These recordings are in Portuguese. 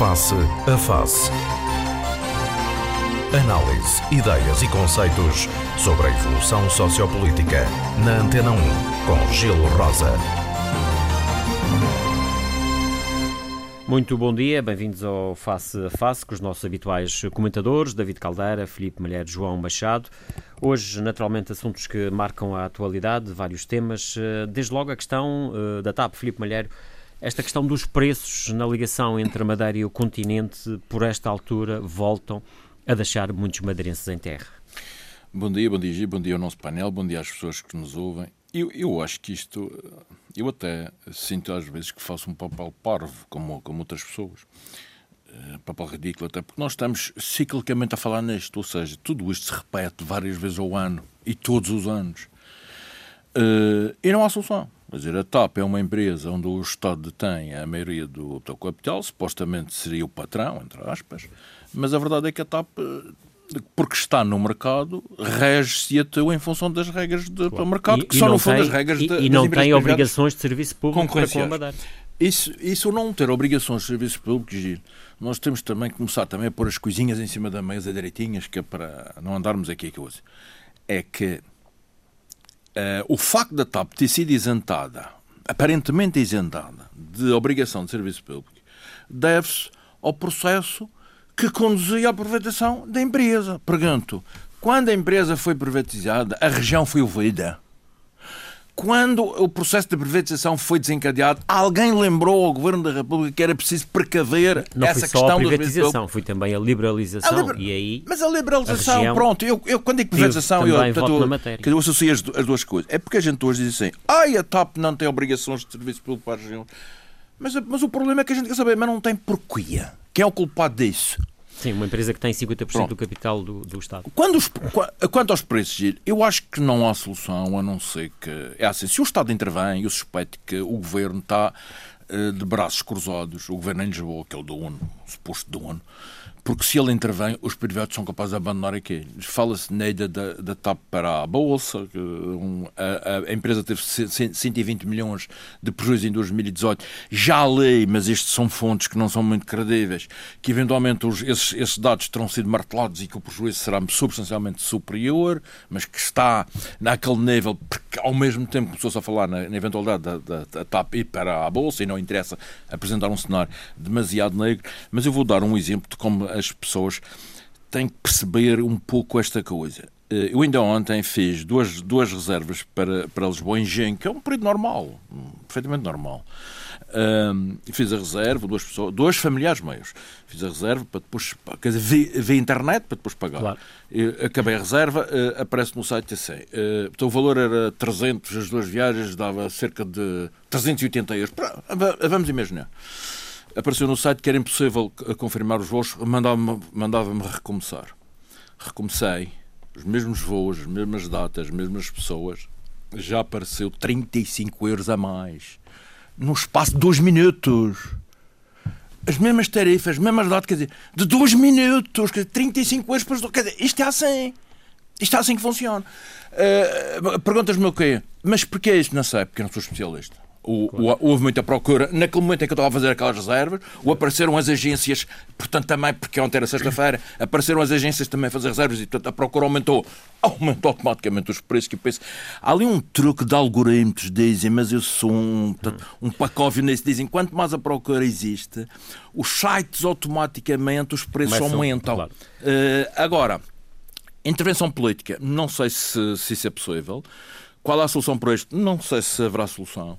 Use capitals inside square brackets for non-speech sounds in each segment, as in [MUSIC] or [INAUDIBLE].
Face a Face. Análise, ideias e conceitos sobre a evolução sociopolítica. Na Antena 1, com Gelo Rosa. Muito bom dia, bem-vindos ao Face a Face com os nossos habituais comentadores, David Caldeira, Felipe Malher, João Machado. Hoje, naturalmente, assuntos que marcam a atualidade, vários temas, desde logo a questão eh, da TAP. Felipe Malheiro, esta questão dos preços na ligação entre a Madeira e o continente, por esta altura, voltam a deixar muitos madeirenses em terra. Bom dia, bom dia, Gi, bom dia ao nosso painel, bom dia às pessoas que nos ouvem. Eu, eu acho que isto, eu até sinto às vezes que faço um papel parvo, como, como outras pessoas. Uh, papel ridículo, até porque nós estamos ciclicamente a falar nisto, ou seja, tudo isto se repete várias vezes ao ano e todos os anos. Uh, e não há solução. Quer dizer, a TAP é uma empresa onde o Estado detém a maioria do, do capital, supostamente seria o patrão, entre aspas, mas a verdade é que a TAP, porque está no mercado, rege-se em função das regras do claro. mercado, e, que são, no fundo, tem, as regras e, de, e não tem obrigações de serviço público para com a Madeira. Isso, isso não ter obrigações de serviço público, Giro, nós temos também que começar também a pôr as coisinhas em cima da mesa direitinhas, que é para não andarmos aqui a coisa. É que Uh, o facto da TAP ter sido isentada, aparentemente isentada, de obrigação de serviço público, deve-se ao processo que conduzia à privatização da empresa. Pergunto, quando a empresa foi privatizada, a região foi ouvida? Quando o processo de privatização foi desencadeado, alguém lembrou ao Governo da República que era preciso precaver não essa foi só a privatização, foi também a liberalização. A liber... E aí, Mas a liberalização, a região... pronto, eu, eu quando digo privatização, eu, portanto, eu, eu associo as, as, duas coisas. É porque a gente hoje diz assim, ai, a TAP não tem obrigações de serviço público para a região. Mas, mas o problema é que a gente quer saber, mas não tem porquê. Quem é o culpado disso? Sim, uma empresa que tem 50% Pronto. do capital do, do Estado. Quando os, quanto aos preços, eu acho que não há solução a não ser que. É assim, se o Estado intervém, eu suspeito que o governo está uh, de braços cruzados, o governo em Lisboa, que é o dono, o suposto dono, porque se ele intervém, os privados são capazes de abandonar aqui. Fala-se na ida da, da TAP para a Bolsa, um, a, a, empresa teve 120 milhões de prejuízo em 2018. Já li, mas estes são fontes que não são muito credíveis, que eventualmente os, esses, esses, dados terão sido martelados e que o prejuízo será substancialmente superior, mas que está naquele nível, porque ao mesmo tempo começou-se a falar na, na eventualidade da, da, da, TAP ir para a Bolsa, e não interessa apresentar um cenário demasiado negro, mas eu vou dar um exemplo de como as pessoas têm que perceber um pouco esta coisa. Eh, eu ainda ontem fiz duas, duas reservas para, para Lisboa em Gen, que é um período normal, perfeitamente normal. Um, fiz a reserva, duas pessoas, dois familiares meus. Fiz a reserva para depois, quer dizer, vi, vi internet para depois pagar. Claro. Eu, acabei a reserva, uh, aparece no site assim. Uh, então o valor era 300, as duas viagens dava cerca de 380 euros. Vamos imaginar apareceu no site que era impossível confirmar os voos, mandava-me mandava recomeçar. Recomecei, os mesmos voos, as mesmas datas, as mesmas pessoas, já apareceu 35 euros a mais. No espaço de dois minutos. As mesmas tarifas, as mesmas datas, quer dizer, de dois minutos, quer dizer, 35 euros para quer dizer, isto é assim. Isto é assim que funciona. Uh, Perguntas-me o quê? Mas porquê isto? Não sei, porque não sou especialista. O, claro. o, houve muita procura. Naquele momento em que eu estava a fazer aquelas reservas, ou apareceram as agências, portanto, também, porque ontem era sexta-feira, apareceram as agências também a fazer reservas e, portanto, a procura aumentou. Aumentou automaticamente os preços. Que eu penso, há ali um truque de algoritmos, dizem, mas eu sou um, portanto, um pacóvio nesse. Dizem, quanto mais a procura existe, os sites automaticamente, os preços aumentam. Claro. Uh, agora, intervenção política, não sei se, se isso é possível. Qual a solução para isto? Não sei se haverá solução.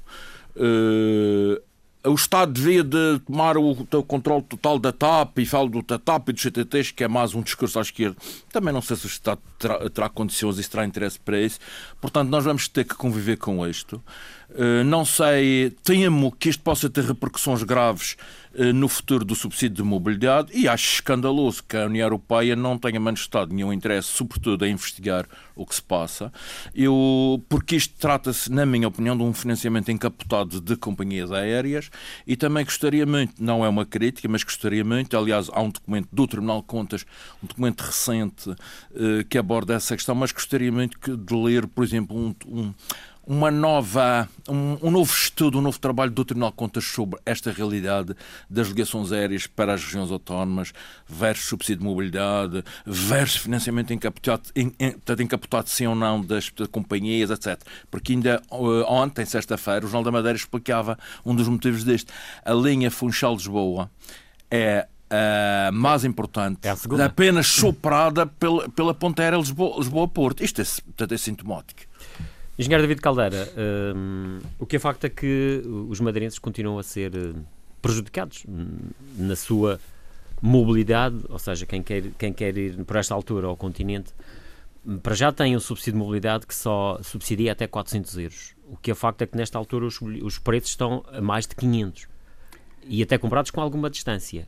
Uh, o Estado devia de tomar o, o controle total da TAP e falo do TAP e dos CTTs, que é mais um discurso à esquerda. Também não sei se o Estado terá, terá condições e terá interesse para isso. Portanto, nós vamos ter que conviver com isto. Uh, não sei, temo que isto possa ter repercussões graves uh, no futuro do subsídio de mobilidade e acho escandaloso que a União Europeia não tenha manifestado nenhum interesse, sobretudo, em investigar o que se passa. Eu, porque isto trata-se, na minha opinião, de um financiamento encapotado de companhias aéreas e também gostaria muito, não é uma crítica, mas gostaria muito, aliás, há um documento do Tribunal de Contas, um documento recente uh, que aborda essa questão, mas gostaria muito de ler, por exemplo, um, um uma nova, um, um, novo estudo, um novo trabalho do Tribunal de Contas sobre esta realidade das ligações aéreas para as regiões autónomas versus subsídio de mobilidade, versus financiamento encapotado, em, encapotado sim ou não das, companhias, etc. Porque ainda uh, ontem, sexta-feira, o Jornal da Madeira explicava um dos motivos deste. A linha Funchal-Lisboa é a mais importante, é apenas soprada pela, pela ponta aérea Lisboa-Porto. Isto é, portanto, é sintomático. Engenheiro David Caldeira, um, o que é facto é que os madeirenses continuam a ser eh, prejudicados na sua mobilidade, ou seja, quem quer, quem quer ir por esta altura ao continente, para já tem um subsídio de mobilidade que só subsidia até 400 euros. O que é facto é que nesta altura os, os preços estão a mais de 500 e até comprados com alguma distância.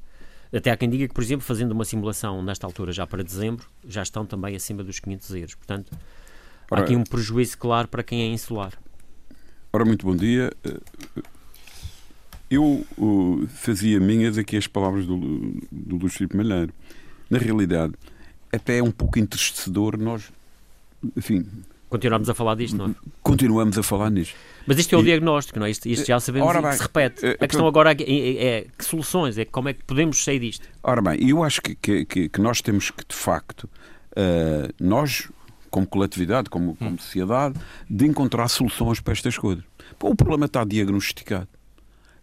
Até há quem diga que, por exemplo, fazendo uma simulação nesta altura já para dezembro, já estão também acima dos 500 euros. Portanto, Ora, há aqui um prejuízo claro para quem é insular. Ora, muito bom dia. Eu uh, fazia minhas aqui as palavras do, do Luís Filipe Malheiro. Na realidade, até é um pouco entristecedor nós, enfim... Continuamos a falar disto, não é? Continuamos a falar nisto. Mas isto é o e, diagnóstico, não é? Isto, isto já sabemos ora bem, que se repete. a questão agora é, é, é, que soluções, é como é que podemos sair disto. Ora bem, eu acho que, que, que nós temos que, de facto, uh, nós como coletividade, como, como sociedade, de encontrar soluções para estas coisas. O problema está diagnosticado.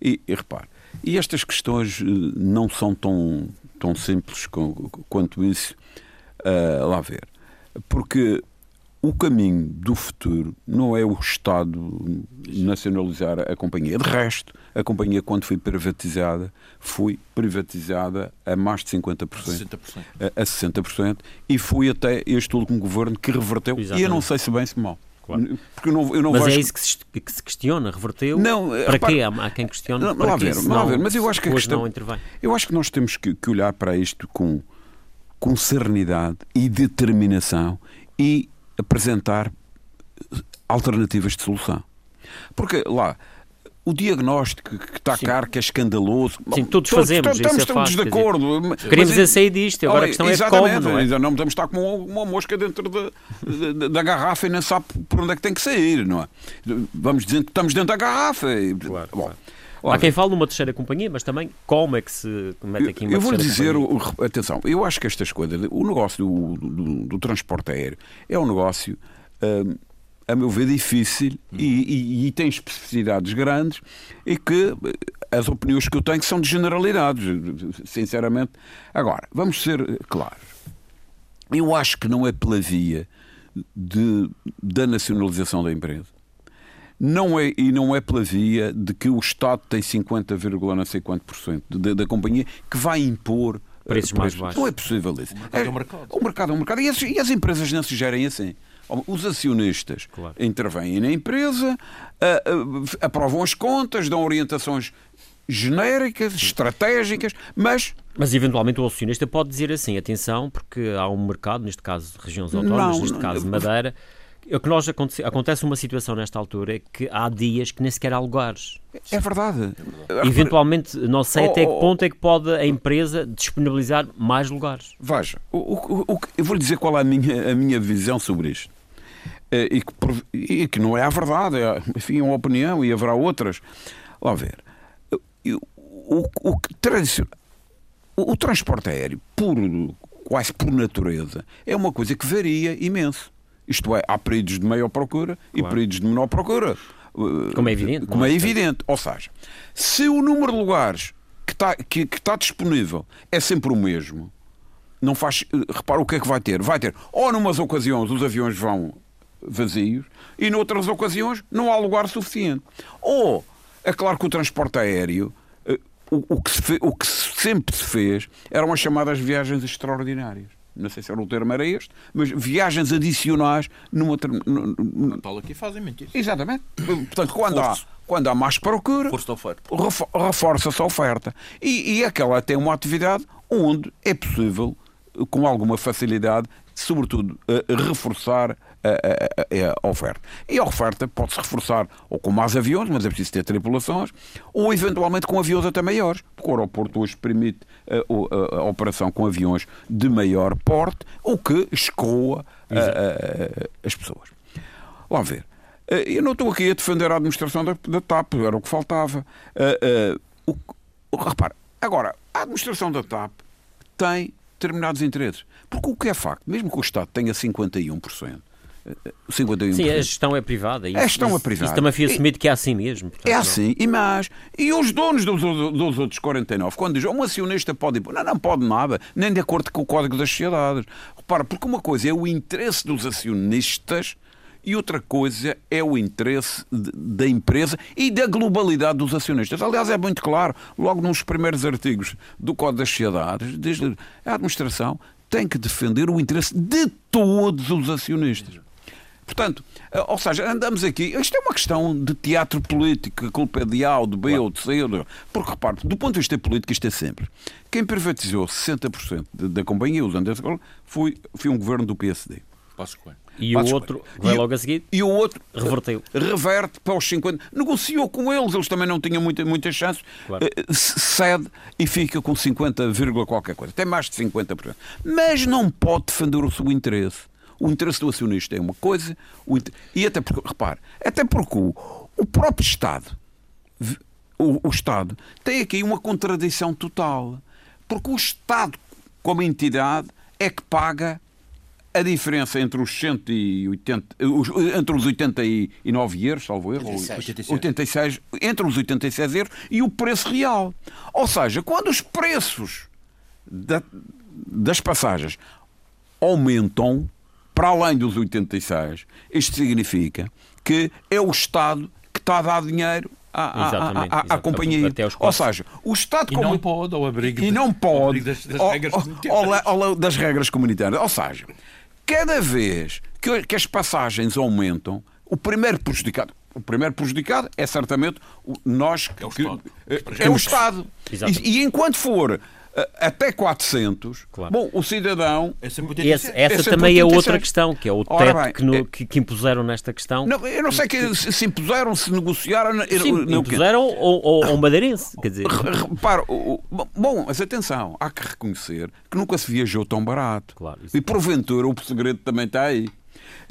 E, e repare, e estas questões eh, não são tão, tão simples quanto isso. Uh, lá ver. Porque o caminho do futuro não é o Estado nacionalizar a companhia. De resto, a companhia, quando foi privatizada, foi privatizada a mais de 50%, 60%. A, a 60%, e foi até este último governo que reverteu, Exatamente. e eu não sei se bem se mal. Claro. Porque eu não, eu não mas é isso que se, que se, questiona, reverteu? Não, para repara, quê? Há, quem questiona não, para ver, não, ver, mas eu acho que a questão, não intervém. Eu acho que nós temos que, que olhar para isto com, com serenidade e determinação e apresentar alternativas de solução. Porque lá, o diagnóstico que está Sim. caro, que é escandaloso. Sim, todos, todos fazemos. Estamos, é todos de acordo. Dizer, queremos mas, sair disto. Agora a questão é como. Não, é? não podemos estar com uma, mosca dentro da, da, da, garrafa e nem sabe por onde é que tem que sair, não é? Vamos dizendo que estamos dentro da garrafa. E, claro, bom, claro. Olha, Há quem fale numa terceira companhia, mas também como é que se mete aqui uma Eu vou dizer, companhia? atenção, eu acho que estas coisas, o negócio do, do, do transporte aéreo é um negócio. Hum, a meu ver, difícil e, e, e, tem especificidades grandes e que as opiniões que eu tenho são de generalidades, sinceramente. Agora, vamos ser claros. Eu acho que não é pela via de, da nacionalização da empresa. Não é, e não é pela via de que o Estado tem 50, não sei quanto por cento da, da companhia que vai impor preços, preços mais baixos. Não é possível isso. O mercado é, é o mercado. O mercado é o mercado. E as, e as empresas não se gerem assim. Os acionistas claro. intervêm na empresa, aprovam as contas, dão orientações genéricas, estratégicas, mas. Mas eventualmente o acionista pode dizer assim: atenção, porque há um mercado, neste caso regiões autónomas, não, neste caso Madeira. O que nós acontece, acontece uma situação nesta altura é que há dias que nem sequer há lugares. É verdade. Eventualmente, não sei até que ponto é que pode a empresa disponibilizar mais lugares. Veja, o, o, o, eu vou lhe dizer qual é a minha, a minha visão sobre isto. Eh, e que, e que não é a verdade, é, enfim, é uma opinião e haverá outras. Lá ver. O, o, o, o, o transporte aéreo, por, quase por natureza, é uma coisa que varia imenso. Isto é, há períodos de maior procura claro. e períodos de menor procura. Eh, Como é evidente. Como é? é evidente. Ou seja, se o número de lugares que está, que, que está disponível é sempre o mesmo, não faz. Eh, repara o que é que vai ter. Vai ter, ou numas ocasiões os aviões vão vazios e noutras ocasiões não há lugar suficiente. Ou, é claro que o transporte aéreo, eh, o, o, que, se, o que sempre se fez eram as chamadas viagens extraordinárias. Não sei se era o termo era este, mas viagens adicionais numa. No, Natal aqui fazem mentira. Exatamente. Portanto, quando há, quando há mais procura, reforça-se a oferta. E, e aquela tem uma atividade onde é possível, com alguma facilidade, sobretudo, reforçar a, a, a, oferta. E a oferta pode-se reforçar ou com mais aviões, mas é preciso ter tripulações, ou eventualmente com aviões até maiores, porque o aeroporto hoje permite a, a operação com aviões de maior porte, o que escoa as pessoas. Lá ver. Eh, eu não estou aqui a defender a administração da, da TAP, era o que faltava. Uh, uh, o, repare, agora, a administração da TAP tem determinados interesses. Porque o que é facto, mesmo que o Estado tenha 51%, 51%. Sim, a gestão é privada. Isso, a gestão isso, é privada. Isso também foi assumido que é assim mesmo. Portanto, é assim, e mais. E os donos dos, dos outros 49, quando dizem um acionista pode. Não, não pode nada, nem de acordo com o Código das Sociedades. Repara, porque uma coisa é o interesse dos acionistas e outra coisa é o interesse de, da empresa e da globalidade dos acionistas. Aliás, é muito claro, logo nos primeiros artigos do Código das Sociedades, diz a administração tem que defender o interesse de todos os acionistas. Portanto, eh, ou seja, andamos aqui. Isto é uma questão de teatro político, a culpa é de A ou de B claro. ou de C. Porque, repare, do ponto de vista político, isto é sempre. Quem privatizou 60% da companhia, usando essa foi, foi um governo do PSD. Passo Coelho. E o outro, vai logo a seguir, e o outro reverteu. reverte para os 50. Negociou com eles, eles também não tinham muita, muita chance. Claro. Eh, cede e fica com 50, qualquer coisa. Tem mais de 50%. Mas não pode defender o seu interesse. O interesse do acionista é uma coisa, inter... e até porque, repare, até porque o, o próprio Estado, o, o Estado, tem aqui uma contradição total. Porque o Estado, como entidade, é que paga a diferença entre os 180, entre os 89 euros, salvo erro, 86. 86, entre os 86 euros e o preço real. Ou seja, quando os preços da, das passagens aumentam para além dos 86, isto significa que é o Estado que está a dar dinheiro à, exatamente, à, à, à companhia. Ou seja, o Estado e como... não pode ao abrigo, e não pode das, das, regras ao, ao, ao, das regras comunitárias. Ou seja, cada vez que, que as passagens aumentam, o primeiro prejudicado, o primeiro prejudicado é certamente nós que, é o Estado. Que, é o Estado. E, e, enquanto for até 400, claro. bom, o cidadão. Essa, essa, essa também é outra questão, que é o teto bem, que, no, é- que, que, impuseram nesta questão. Não, eu não sei que, se impuseram, se negociaram. Sim, não, impuseram ou, ou, ou madeirense. Quer dizer. Repara, bom, mas atenção, há que reconhecer que nunca se viajou tão barato. Claro, e porventura o segredo também está aí.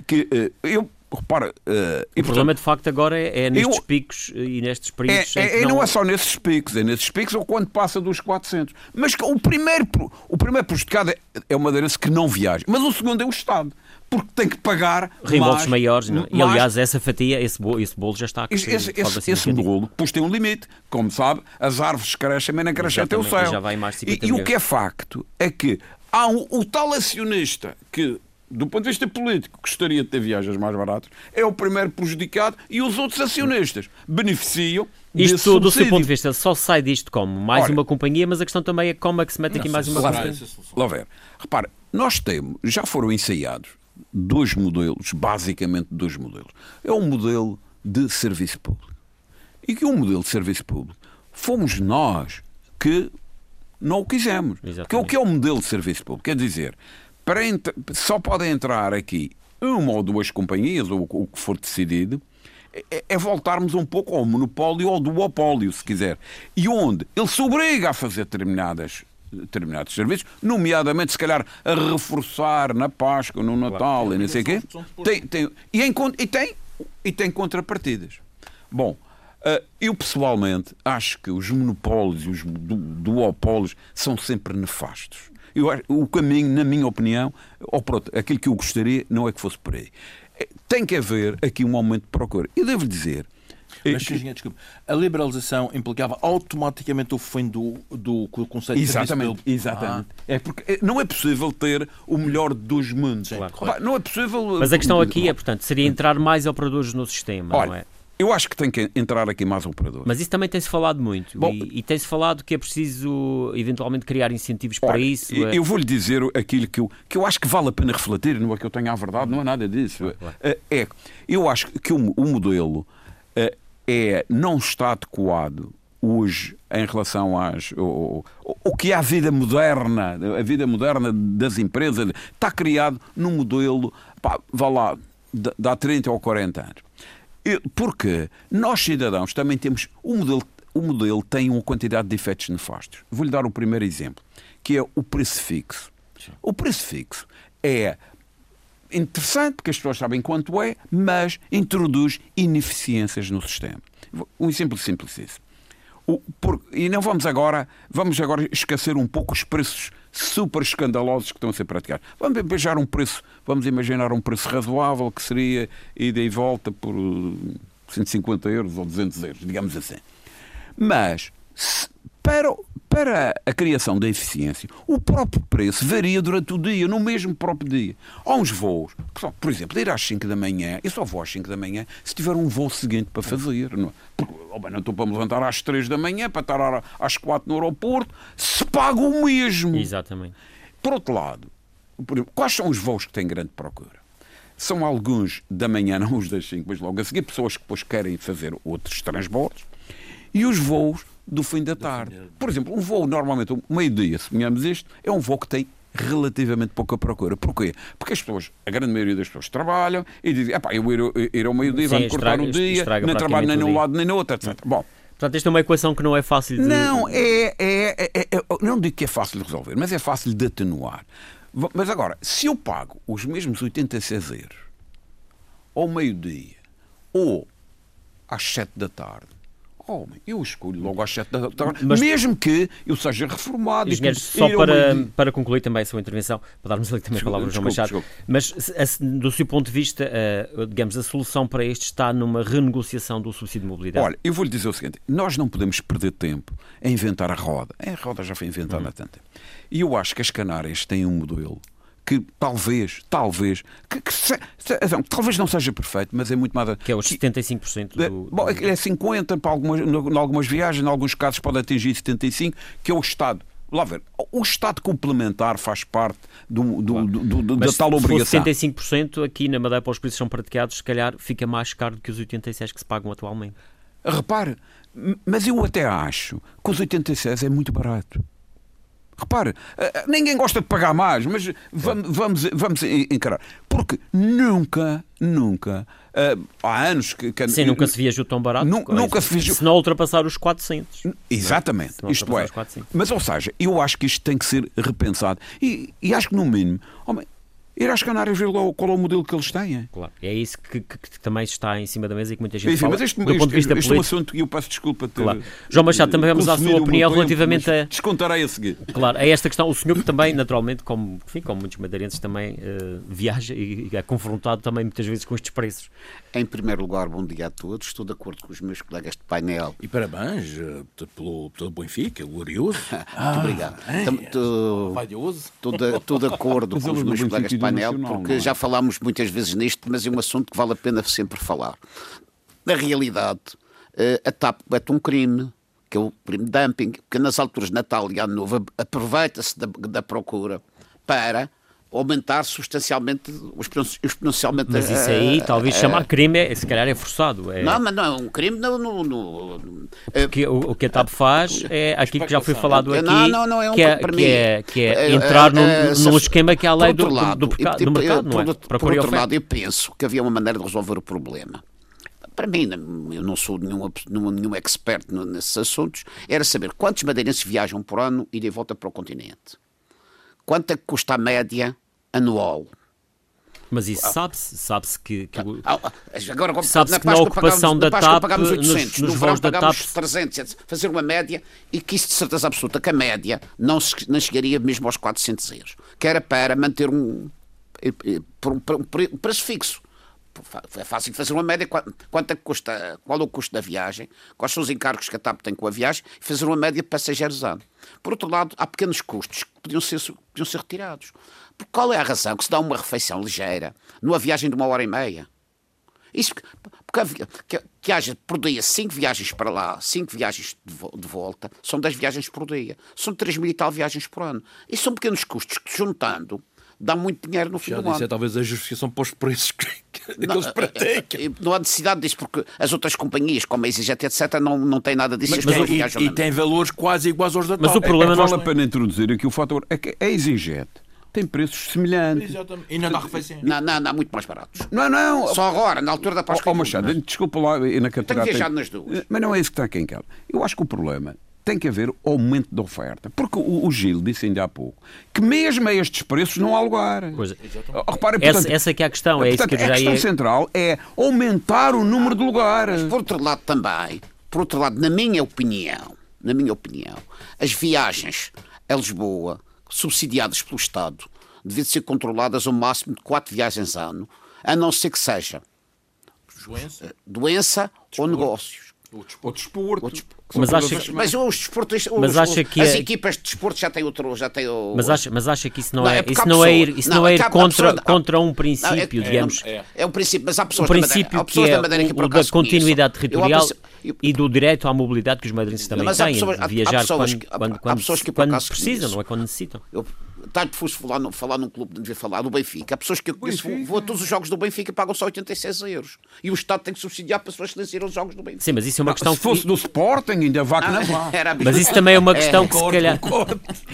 Que eh, eu repara. Uh, o problema de facto agora é, é nestes eu, picos e nestes períodos. É, é, não... não... é só nesses picos, é nesses picos ou quando passa dos 400. Mas o primeiro, o primeiro prejudicado é, é o madeirense que não viaja, mas o segundo é o Estado. Porque tem que pagar reembolsos maiores. Não? É? E aliás, essa fatia, esse bolo, esse bolo já está a crescer. Esse, esse, esse bolo, pois tem um limite. Como sabe, as árvores crescem, mas não crescem até o céu. E, e o que é facto é que há um, o tal acionista que do ponto de vista político, gostaria de ter viagens mais baratas, é o primeiro prejudicado e os outros acionistas beneficiam. Isto, do seu ponto de vista, só sai disto como? Mais Ora, uma companhia, mas a questão também é como é que se mete aqui mais uma companhia. Lá ver. Repare, nós temos, já foram ensaiados dois modelos, basicamente dois modelos. É um modelo de serviço público. E que um modelo de serviço público fomos nós que não o quisemos. Exatamente. Porque o que é o um modelo de serviço público? Quer dizer, para só podem entrar aqui uma ou duas companhias, ou o que for decidido, é, é voltarmos um pouco ao monopólio ou duopólio, se quiser. E onde ele se obriga a fazer determinadas determinados serviços, nomeadamente, se calhar, a reforçar na Páscoa, no Natal claro, e não sei o quê. Tem, tem, e, em, e, tem, e tem contrapartidas. Bom, uh, eu pessoalmente acho que os monopólios e os duopólios são sempre nefastos. Eu, o caminho, na minha opinião, ou pronto, aquilo que eu gostaria não é que fosse por aí. É, tem que haver aqui um aumento de procura. Eu devo dizer. Mas, que... desculpe, a liberalização implicava automaticamente o fim do, do, do conceito exatamente, de Exatamente. Ah. É porque é, não é possível ter o melhor dos mundos. Claro, claro. Não é possível. Mas a questão aqui é, portanto, seria entrar mais operadores no sistema, Olha, não é? Eu acho que tem que entrar aqui mais operadores. Mas isso também tem-se falado muito. Bom, e, e tem-se falado que é preciso, eventualmente, criar incentivos para isso. É... Eu vou-lhe dizer aquilo que eu, que eu acho que vale a pena refletir, não é que eu tenha a verdade, não é nada disso. É, é, eu acho que o, o modelo é, é, não está adequado hoje em relação às o, o, o, que é a vida moderna, a vida moderna das empresas, está criado num modelo, pá, vá lá, de, de há 30 ou 40 anos. Porque nós, cidadãos, também temos. O modelo, o modelo tem uma quantidade de efeitos nefastos. Vou-lhe dar o primeiro exemplo, que é o preço fixo. O preço fixo é interessante, porque as pessoas sabem quanto é, mas introduz ineficiências no sistema. Um exemplo simples o, por, e não vamos agora, vamos agora esquecer um pouco os preços super escandalosos que estão a ser praticados. Vamos imaginar um preço, vamos imaginar um preço razoável que seria ida e volta por 150 euros ou 200 euros, digamos assim. Mas para, para a criação da eficiência, o próprio preço varia durante o dia, no mesmo próprio dia. Há uns voos, que são, por exemplo, ir às 5 da manhã, eu só vou às 5 da manhã se tiver um voo seguinte para fazer. Não, é? porque, oh bem, não estou para me levantar às 3 da manhã, para estar às 4 no aeroporto, se paga o mesmo. Exatamente. Por outro lado, por exemplo, quais são os voos que têm grande procura? São alguns da manhã, [LAUGHS] não os das 5, mas logo a seguir, pessoas que depois querem fazer outros transbordos, e os voos do fim da tarde. Por exemplo, um voo normalmente, um meio-dia, se sonhamos isto, é um voo que tem relativamente pouca procura. Porquê? Porque as pessoas, a grande maioria das pessoas trabalham e dizem, pá, eu ir, ir ao meio-dia, vai-me cortar o dia, nem trabalho nem num lado nem no outro, etc. Bom, Portanto, esta é uma equação que não é fácil de... Não, é, é, é, é, não digo que é fácil de resolver, mas é fácil de atenuar. Mas agora, se eu pago os mesmos 86 euros ao meio-dia ou às 7 da tarde, eu escolho logo às 7 da tarde, Mas, mesmo que eu seja reformado. Engenheiro, só para, para concluir também a sua intervenção, para darmos ali também a palavra ao João Machado, mas do seu ponto de vista, uh, digamos, a solução para isto está numa renegociação do subsídio de mobilidade? Olha, eu vou-lhe dizer o seguinte, nós não podemos perder tempo a inventar a roda. A roda já foi inventada uhum. há tanto tempo. E eu acho que as Canárias têm um modelo que talvez, talvez, que, que se, se, não, talvez não seja perfeito, mas é muito mais. Que é os 75% do. É, bom, é 50% para algumas, em algumas viagens, em alguns casos pode atingir 75%, que é o Estado. Lá ver, o Estado complementar faz parte do, do, do, do da tal obrigação. Se 75% aqui na Madeira para os preços são praticados, se calhar fica mais caro do que os 86 que se pagam atualmente. Repare, mas eu até acho que os 86 é muito barato. Repare, eh, eh, ninguém gosta de pagar mais, mas vamos, vamos, vamos encarar. Porque nunca, nunca, eh, há anos que. que Sim, nunca se viajou tão barato. nunca se viajou. Se não ultrapassar os 400. Exatamente, isto é. Mas, ou seja, eu acho que isto tem que ser repensado. E, e acho que, no mínimo, homem, ir às Canárias ver qual é o modelo que eles têm. Claro, é isso que, que, que, também está em cima da mesa e que muita gente Enfim, fala. Mas este, do ponto de vista este político... é um assunto eu peço desculpa ter, claro. João Machado, também vamos à sua opinião relativamente a... Descontarei a seguir. Claro, a esta questão. O senhor que também, naturalmente, como, enfim, como muitos madeirenses, também uh, viaja e é confrontado também muitas vezes com estes preços. Em primeiro lugar, bom dia a todos. Estou de acordo com os meus colegas de painel. E parabéns uh, pelo, pelo Benfica, glorioso. [LAUGHS] Muito obrigado. Estou de, estou de acordo [LAUGHS] com os meus colegas de painel, porque já já falámos muitas vezes nisto, mas é um assunto que vale a pena sempre falar. Na realidade, eh, a TAP comete um crime, que é o crime de dumping, que nas alturas de Natal e Ano Novo aproveita-se da, da procura para aumentar substancialmente, exponencialmente. Mas isso aí, a, talvez a, chamar crime, é, se calhar é forçado. É... Não, mas não é um crime no... no, no que, o, o, que a TAP faz é aquilo que já foi falado aqui, não, não, não é um, que, é, que, é, que é entrar num, num esquema que é a lei do, lado, do, do, do, do mercado, não é? Por, por outro lado, eu penso que havia uma maneira de resolver o problema para mim, eu não sou nenhum, nenhum expert nesses assuntos, era saber quantos madeirenses viajam por ano e de volta para o continente. Quanto é que custa a média anual? Mas isso sabe-se, sabe-se que, que ah, ah, agora sabe-se que na ocupação da TAP pagámos 800, nos, nos voos da TAP 300, fazer uma média e que isso de certeza absoluta que a média não, se, não chegaria mesmo aos 400 euros, que era para manter um, por um, um preço fixo. É fácil fazer uma média, quanto é que custa, qual é o custo da viagem, quais são os encargos que a TAP tem com a viagem, e fazer uma média de passageiros ano. Por outro lado, há pequenos custos que podiam ser, podiam ser retirados. Por qual é a razão que se dá uma refeição ligeira numa viagem de uma hora e meia? Isso porque, que, que haja por dia 5 viagens para lá, 5 viagens de, vo, de, volta, são 10 viagens por dia. São 3 mil e tal viagens por ano. E são pequenos custos que, juntando, dá muito dinheiro no fim Já do ano. é talvez a justificação para os preços que, que não, eles eh, praticam. Eh, não há necessidade disso, porque as outras companhias, como a EasyJet, etc., não, não têm nada disso. Mas, mas, e, e têm valores quase iguais aos da Mas o problema é, é vale a pena introduzir aqui o fator é que a EasyJet tem preços semelhantes. Exatamente. E não dá refeição. Não, não, não, muito mais baratos. Não, não. Só agora, na altura da Páscoa. Oh, oh Machado, desculpa lá, e na Tenho viajado nas duas. Mas não é isso que está aqui em casa. Eu acho que o problema tem que haver aumento da oferta. Porque o, o Gil disse ainda há pouco que mesmo a estes preços não há lugar. Pois é. Reparem, Essa, portanto, essa que é a questão, é isso portanto, que a questão ia... central é aumentar o número de lugares. Por outro lado também, por outro lado, na minha opinião, na minha opinião, as viagens a Lisboa, subsidiadas pelo Estado, deviam ser controladas ao máximo de quatro viagens ano, a não ser que seja Doença. doença ou negócios. O O desporto. Mas acha que- Mas os desportistas, Mas os- acha que as é- equipas de desporto já têm outro, já têm o... Mas acha, mas acha que isso não, Não, é, é isso há não é ir, isso não, não é é ir há contra, pessoa- contra um Não, é- princípio, é- digamos. É, é um princípio, mas há O pessoas da Madeira, princípio há que é da Madeira que por o, o da continuidade. Eu há territorial pessoas- eu- e do direito à mobilidade que os madeirenses também há têm, pessoas- há- de viajar há pessoas quando, que- há- quando, há quando, pessoas que por quando precisam, não é quando necessitam. Eu tarde fosse falar, falar num clube, devia falar, do Benfica. Há pessoas que eu conheço, vou, vou a todos os jogos do Benfica e pagam só 86 euros. E o Estado tem que subsidiar para as pessoas que ir aos jogos do Benfica. Sim, mas isso é uma questão Se fosse do Sporting, ainda vá que não vá. [LAUGHS] Mas isso também é uma É, questão que se concordo, calhar.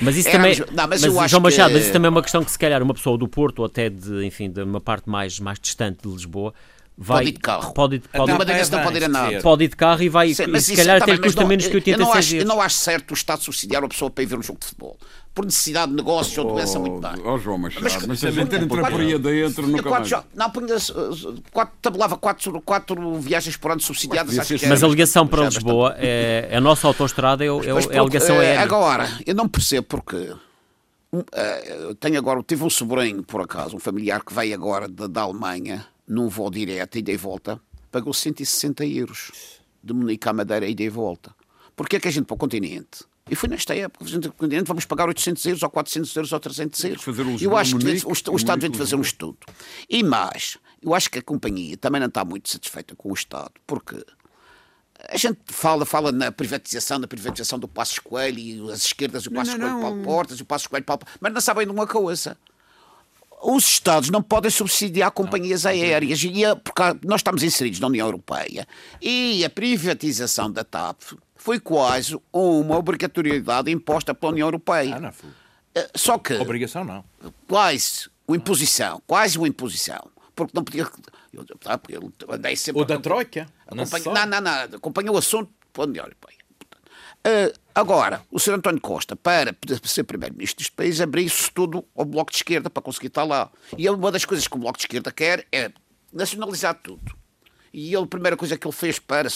Mas isso também. não, mas mas, eu acho João Machado, que- mas isso também é uma questão que se calhar uma pessoa do Porto ou até de, enfim, de uma parte mais, mais distante de Lisboa vai. Pode ir de carro. Pode, A pode, não pode ir a nada. pode ir de carro e vai. Sim, e mas se isso calhar também, até custa não- menos que eu não 86 acho, eu não acho certo o Estado subsidiar uma pessoa para ir ver um jogo de futebol. Por necessidade de negócio ou doença, muito bem. Oh, João Machado, Mas- mas, se a gente entra por aí adentro, nunca quatro mais. Não, punha, quatro, tabulava quatro, quatro viagens por ano subsidiadas. Mas acho podia que ser- Mas era- a ligação para é. Lisboa, é, a nossa autoestrada é, é, é a ligação aérea. Agora, eu não percebo porque. um, eh, eu tenho agora, tive um sobrinho, por acaso, um familiar que veio agora da, da Alemanha, num voo direto, ida e volta, pagou 160 euros de Munique à Madeira, ida e volta. Porquê é que a gente para o continente? E foi nesta época, a gente para o continente, vamos pagar 800 euros, ou 400 euros, ou 300 euros. fazer um eu acho que Munique, devia- o, Est- o Estado deve fazer um estudo. E mais, eu acho que a companhia também não está muito satisfeita com o Estado, porque a gente fala, fala na privatização, na privatização do Passos Coelho e as esquerdas o Passos não, Coelho não. Paulo Portas o Passos Coelho Paulo mas não sabem de uma coisa. Os Estados não podem subsidiar companhias aéreas e a- porque há- nós estamos inseridos na União Europeia e a privatização da TAP foi quase uma obrigatoriedade imposta pela União Europeia. Ah, não, foi. Eh, Só que Obrigação não. quase uma imposição, quase uma imposição, porque não podia. Eu, porque eu andei sempre. Ou da Troika. Não sabe. não, não, não, acompanha o assunto pela União Europeia. Eh, agora, o Sr. António Costa, para ser Primeiro-Ministro deste país, abriu-se tudo ao Bloco de Esquerda para conseguir estar lá. E uma das coisas que o Bloco de Esquerda quer é nacionalizar tudo. E ele, a primeira coisa que ele fez para.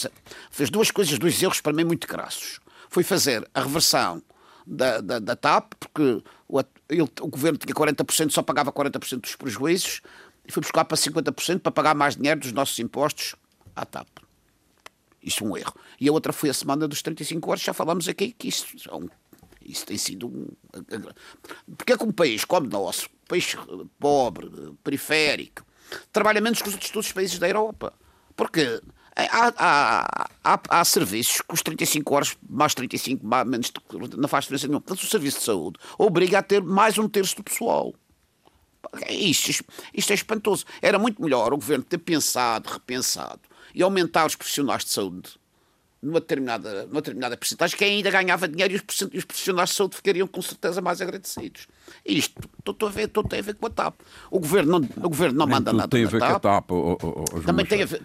fez duas coisas, dois erros para mim muito crassos. Foi fazer a reversão da, da, da TAP, porque o, ele- o governo tinha 40%, só pagava 40% dos prejuízos, e foi buscar para 50% para pagar mais dinheiro dos nossos impostos à TAP. Isso é um erro. E a outra foi a semana dos 35 horas, já falámos aqui que isso, é um- isso tem sido um. Porque é que um país como o nosso, país pobre, periférico, trabalha menos que os outros todos os países da Europa. Porque há, há, há, há serviços que os 35 horas, mais 35, mais, menos, não faz diferença nenhuma. Portanto, o serviço de saúde obriga a ter mais um terço do pessoal. Isto, isto é espantoso. Era muito melhor o governo ter pensado, repensado e aumentar os profissionais de saúde numa determinada, numa determinada porcentagem, que ainda ganhava dinheiro e os, profissionais de saúde ficariam com certeza mais agradecidos. Isto, estou a ver, tudo tem a ver com a TAP. O governo não, o governo não manda tudo nada tem a ver com a TAP. Ó, João Também tem a ver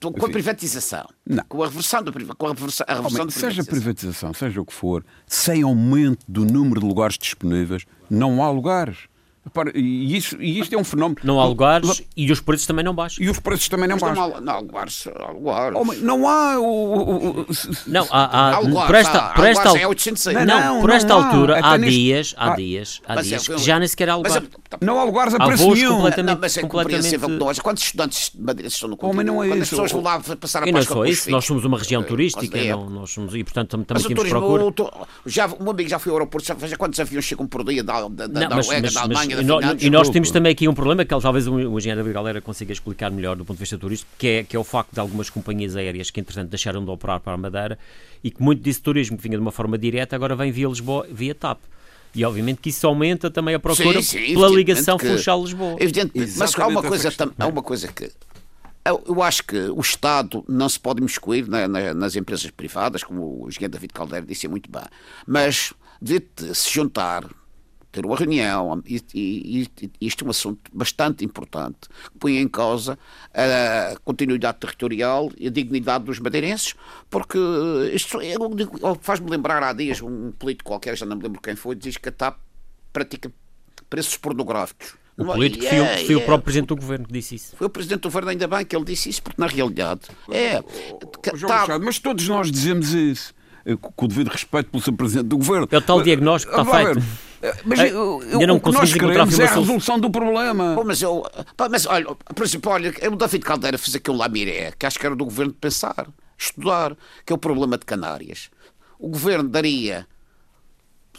com a privatização, Não. com a reversão da com a reversão, a reversão Homem, da seja privatização, seja o que for, sem aumento do número de lugares disponíveis, não há lugares. Repara, E, isso, e isto é um fenómeno. Não há lugares e os preços também não baixam. E os preços também não Mas baixam. há, não há lugares, há lugares. Homem, não há. O, o- o- Não, há, há- Há lugares, por esta, há- há por esta lugares, é al- 800 não, Não, por esta altura há neste- dias, há Ah. dias, há é- dias que já nem sequer há é- não há lugares a preço nenhum. completamente- Não, mas é completamente- compreensível que nós, quantos estudantes de Madrid estão no continente? Homem, não é Quando as pessoas vão lá passar a E não é Páscoa com isso, nós somos uma região Eh, turística, é. não, nós somos, e portanto também o temos procura. já, meu amigo já foi ao aeroporto, já veja quantos aviões chegam por dia da, Noruega, da mas- Da e e nós temos também aqui um problema que talvez o o engenheiro da Galera consiga explicar melhor do ponto de vista turístico, que é, que é o facto de algumas companhias aéreas que, entretanto, deixaram de operar para a Madeira e que muito desse turismo que vinha de uma forma direta agora vem via Lisboa, via TAP. E obviamente que isso aumenta também a procura Sim, sim, pela ligação que- Funchal-Lisboa. Evidentemente, mas há uma coisa, há uma coisa que eu, acho que o Estado não se pode imiscuir na- na- nas empresas privadas, como o engenheiro David Caldeira disse muito bem, mas devia se juntar ter uma reunião, e, e, e, isto é um assunto bastante importante, que põe em causa a continuidade territorial e a dignidade dos madeirenses, porque isto faz-me lembrar há dias um político qualquer, já não me lembro quem foi, diz que a TAP pratica preços pornográficos. O político foi, é, foi é, o próprio Presidente do Governo que disse isso. Foi o Presidente do Governo, ainda bem que ele disse isso, porque na realidade é... João tá... Machado, mas todos nós dizemos isso com o devido respeito pelo Sr. Presidente do Governo. É o tal diagnóstico que está feito. Mas eu, eu, não o que nós queremos é a resolução do problema. Pô, mas, eu, pá, mas olha, por exemplo, olha, o David Caldeira fez aqui um lamiré, que acho que era do Governo de pensar, estudar, que é o problema de Canárias. O Governo daria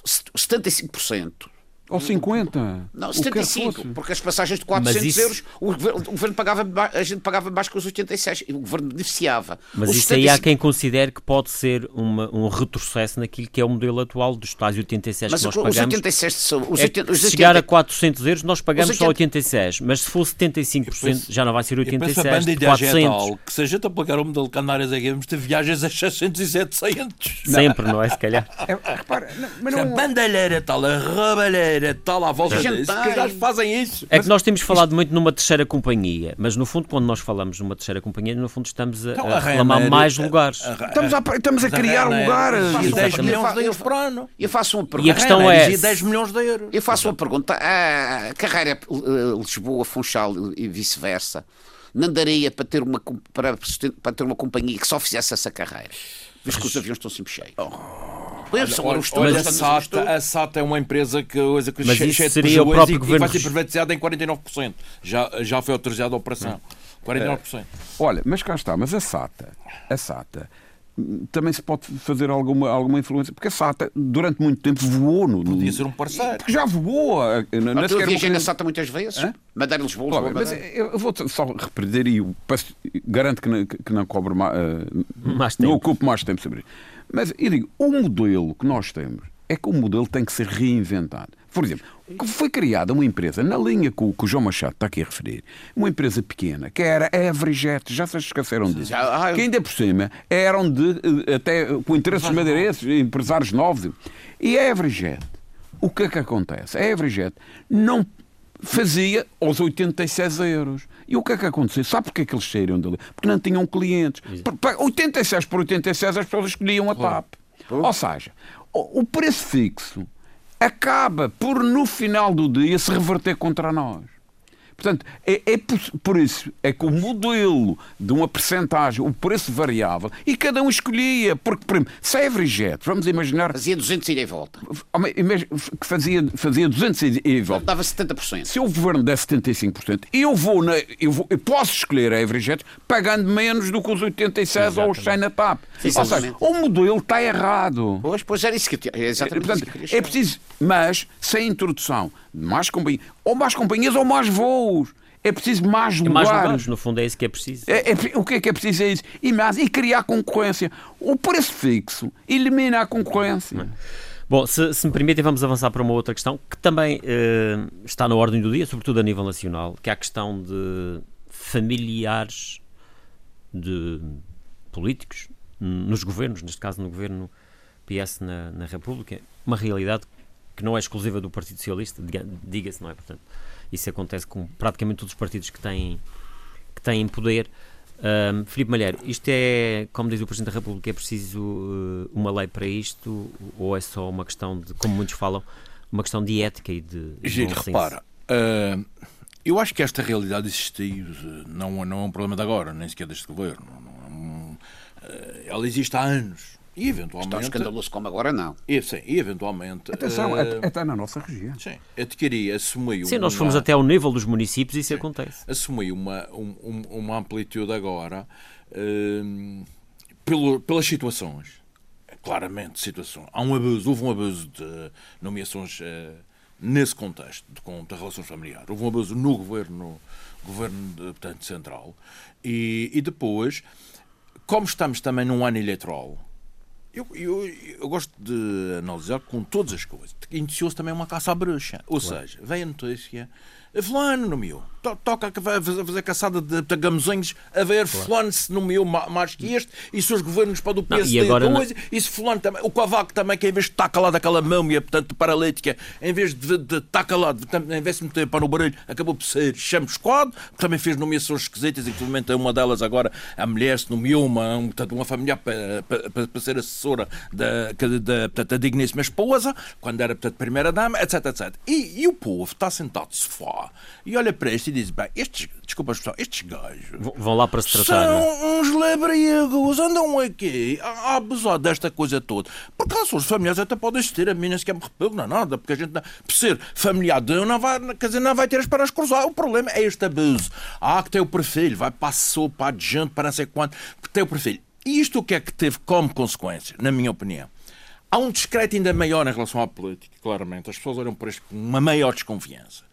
75% ou 50? Não, 75, porque as passagens de 400 isso... euros, o governo, o governo, pagava, a gente pagava mais que os 86, e o governo beneficiava. Mas os isso 75... aí há quem considere que pode ser uma, um retrocesso naquilo que é o modelo atual dos tais 86 mas que nós pagamos. Os 86 são, os é 80, os 80... Se chegar a 400 euros, nós pagamos 80... só 86, mas se for 75%, penso, já não vai ser 86, eu penso a 400. É tal, que se a gente aplicar o modelo Canárias é que vamos ter viagens a 600 e 700. Sempre, não é? Se calhar. [LAUGHS] É, repara, não, mas não... A bandalheira tal, a rabalheira tal, à volta que já fazem isso. É que nós temos falado isto... muito numa terceira companhia, mas no fundo, quando nós falamos numa terceira companhia, no fundo estamos a, então, a, a reclamar mais lugares. A, estamos a, estamos a criar lugares. 10 milhões de euros por ano. Eu faço uma pergunta. E a questão é... 10 milhões de euros. Eu faço uma pergunta. A carreira Lisboa-Funchal e vice-versa não daria para ter, uma, para, para ter uma companhia que só fizesse essa carreira? Visto que os aviões estão sempre cheios. Oh. Olha, a, SATA, a SATA é uma empresa que, coisa que mas isso seria o próprio e, governo... vai ser privatizada em 49%. Já, já foi autorizada a operação. 49%. É. Olha, mas cá está, mas a SATA, a SATA também se pode fazer alguma, alguma influência, porque a SATA durante muito tempo voou no. Podia ser um parceiro. Porque já voou. Não, ah, tu viajei na SATA muitas vezes? Hã? Madeira Lisboa, Lisboa mas eu vou só repreender e garanto que não, que não cobre mais, uh, mais tempo. não ocupe mais tempo sobre isso. Mas eu digo, o modelo que nós temos é que o modelo tem que ser reinventado. Por exemplo, foi criada uma empresa, na linha que o, que o, João Machado está aqui a referir, uma empresa pequena, que era a Everjet, já se esqueceram disso. Já, ah, que ainda por cima eram de, eh, até com interesses madeirenses, empresários novos. E a Everjet, o que é que acontece? A Everjet não fazia aos 86 euros. E o que é que aconteceu? Sabe porquê é que eles saíram dali? Porque não tinham clientes. 86 por 86 as pessoas escolhiam a TAP. Ou seja, o preço fixo acaba por, no final do dia, se reverter contra nós. Portanto, é, é por, por, isso é que o modelo de uma percentagem, o preço variável, e cada um escolhia, porque, por exemplo, se é Everjet, vamos imaginar... Fazia 200 ida e volta. Que fazia, fazia 200 ida e volta. Dava 70%. Se o governo der 75%, eu, vou na, eu, vou, eu posso escolher a Everjet pagando menos do que os 86 Exatamente. ou os China TAP. Ou seja, o modelo está errado. Pois, pois era isso que eu, exatamente Portanto, é preciso, mas sem introdução mais companhias, ou mais companhias ou mais voos. É preciso mais lugares. mais lugares, no fundo é isso que é preciso. É, é, o que é que é preciso é isso. E, mais, e criar concorrência. O preço fixo elimina a concorrência. Bom, se, se, me permitem, vamos avançar para uma outra questão que também eh, está na ordem do dia, sobretudo a nível nacional, que é a questão de familiares de políticos nos governos, neste caso no governo PS na, na República, uma realidade que não é exclusiva do Partido Socialista, diga-se, não é? Portanto, isso acontece com praticamente todos os partidos que têm, que têm poder. Um, Filipe Malheiro, isto é, como diz o Presidente da República, é preciso uh, uma lei para isto ou é só uma questão de, como muitos falam, uma questão de ética e de. Giro, repara, uh, eu acho que esta realidade existiu, não, não é um problema de agora, nem sequer deste governo. Não, não, uh, ela existe há anos. E eventualmente. Está escandaloso como agora, não. E, sim, e eventualmente. Atenção, uh, até, até na nossa região. Sim, adquirir, assumir. Sim, nós fomos até ao nível dos municípios e isso sim, acontece. Assumir uma, um, uma amplitude agora uh, pelo, pelas situações. Claramente, situação. Há um abuso, houve um abuso de nomeações uh, nesse contexto, de, com, de relações familiares. Houve um abuso no governo, governo de, portanto, central. E, e depois, como estamos também num ano eleitoral eu, eu, eu, gosto de analisar com todas as coisas. Iniciou-se também uma caça à bruxa. Ou claro. seja, vem a notícia Fulano nomeou. Toca a fazer caçada de, de a ver claro. fulano se nomeou mais que este e se os governos para o PSD não, e, agora coisa, não... e se fulano também. O Cavaco também, que em vez de estar calado aquela múmia, portanto, paralítica, em vez de, de estar calado, em vez de meter para no barulho, acabou por ser chamuscado, também fez nomeações esquisitas, inclusive uma delas agora, a mulher se nomeou uma, um, portanto, uma familiar para, para, para ser assessora da, da, da, da digníssima esposa, quando era, portanto, primeira-dama, etc, etc. E, e o povo está sentado de sofá e olha para este diz: bem, estes, desculpa a expressão, estes gajos vão lá para se tratar. São não? uns labriegos, andam aqui a abusar desta coisa toda. Porque relações familiares até podem existir, a mim nem sequer me repugna nada, porque a gente, por ser familiar de um, não vai, quer dizer, não vai ter as pernas cruzar. O problema é este abuso. Ah, que tem o perfil, vai para a sopa, adiante, para não sei quanto, que tem o perfil. E isto o que é que teve como consequência, na minha opinião? Há um discreto ainda maior em relação à política, claramente. As pessoas olham por isto com uma maior desconfiança.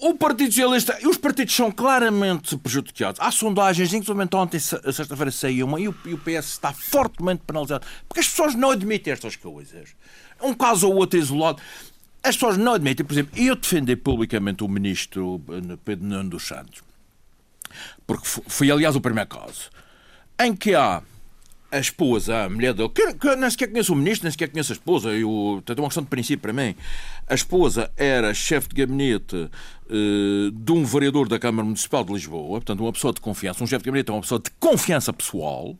O Partido Socialista e os partidos são claramente prejudicados. Há sondagens, inclusive ontem, sexta-feira, saiu uma e o, PS está fortemente penalizado porque as pessoas não admitem estas coisas. Um caso ou outro isolado. As pessoas não admitem. Por exemplo, eu defendi publicamente o ministro eh, Pedro Nuno dos Santos, porque foi, aliás, o primeiro caso em que há a esposa, a mulher dele, que, que nem sequer conheço o ministro, nem sequer conheço a esposa, eu, é uma questão de princípio para mim. A esposa era chefe de gabinete uh, de um vereador da Câmara Municipal de Lisboa, portanto, uma pessoa de confiança. Um chefe de gabinete é uma pessoa de confiança pessoal.